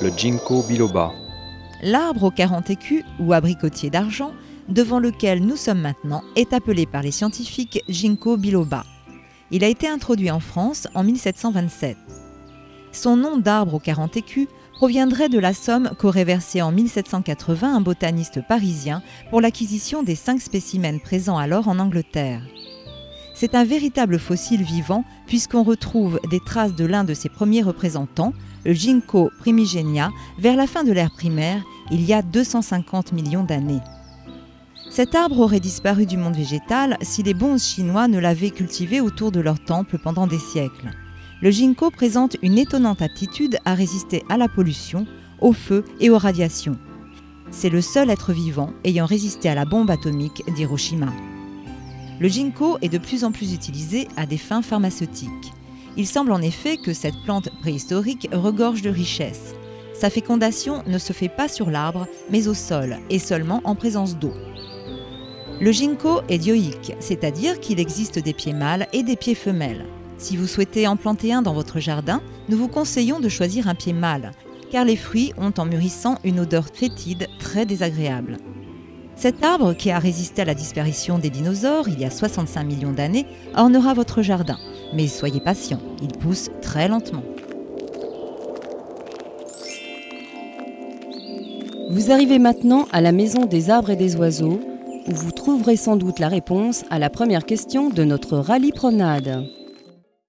le ginkgo biloba. L'arbre aux 40 écus ou abricotier d'argent, devant lequel nous sommes maintenant, est appelé par les scientifiques ginkgo biloba. Il a été introduit en France en 1727. Son nom d'arbre aux 40 écus proviendrait de la somme qu'aurait versée en 1780 un botaniste parisien pour l'acquisition des cinq spécimens présents alors en Angleterre. C'est un véritable fossile vivant puisqu'on retrouve des traces de l'un de ses premiers représentants, le Ginkgo primigenia, vers la fin de l'ère primaire, il y a 250 millions d'années. Cet arbre aurait disparu du monde végétal si les bons chinois ne l'avaient cultivé autour de leur temple pendant des siècles. Le ginkgo présente une étonnante aptitude à résister à la pollution, au feu et aux radiations. C'est le seul être vivant ayant résisté à la bombe atomique d'Hiroshima. Le ginkgo est de plus en plus utilisé à des fins pharmaceutiques. Il semble en effet que cette plante préhistorique regorge de richesses. Sa fécondation ne se fait pas sur l'arbre, mais au sol, et seulement en présence d'eau. Le ginkgo est dioïque, c'est-à-dire qu'il existe des pieds mâles et des pieds femelles. Si vous souhaitez en planter un dans votre jardin, nous vous conseillons de choisir un pied mâle, car les fruits ont en mûrissant une odeur fétide très désagréable. Cet arbre, qui a résisté à la disparition des dinosaures il y a 65 millions d'années, ornera votre jardin. Mais soyez patient, il pousse très lentement. Vous arrivez maintenant à la maison des arbres et des oiseaux, où vous trouverez sans doute la réponse à la première question de notre rallye promenade.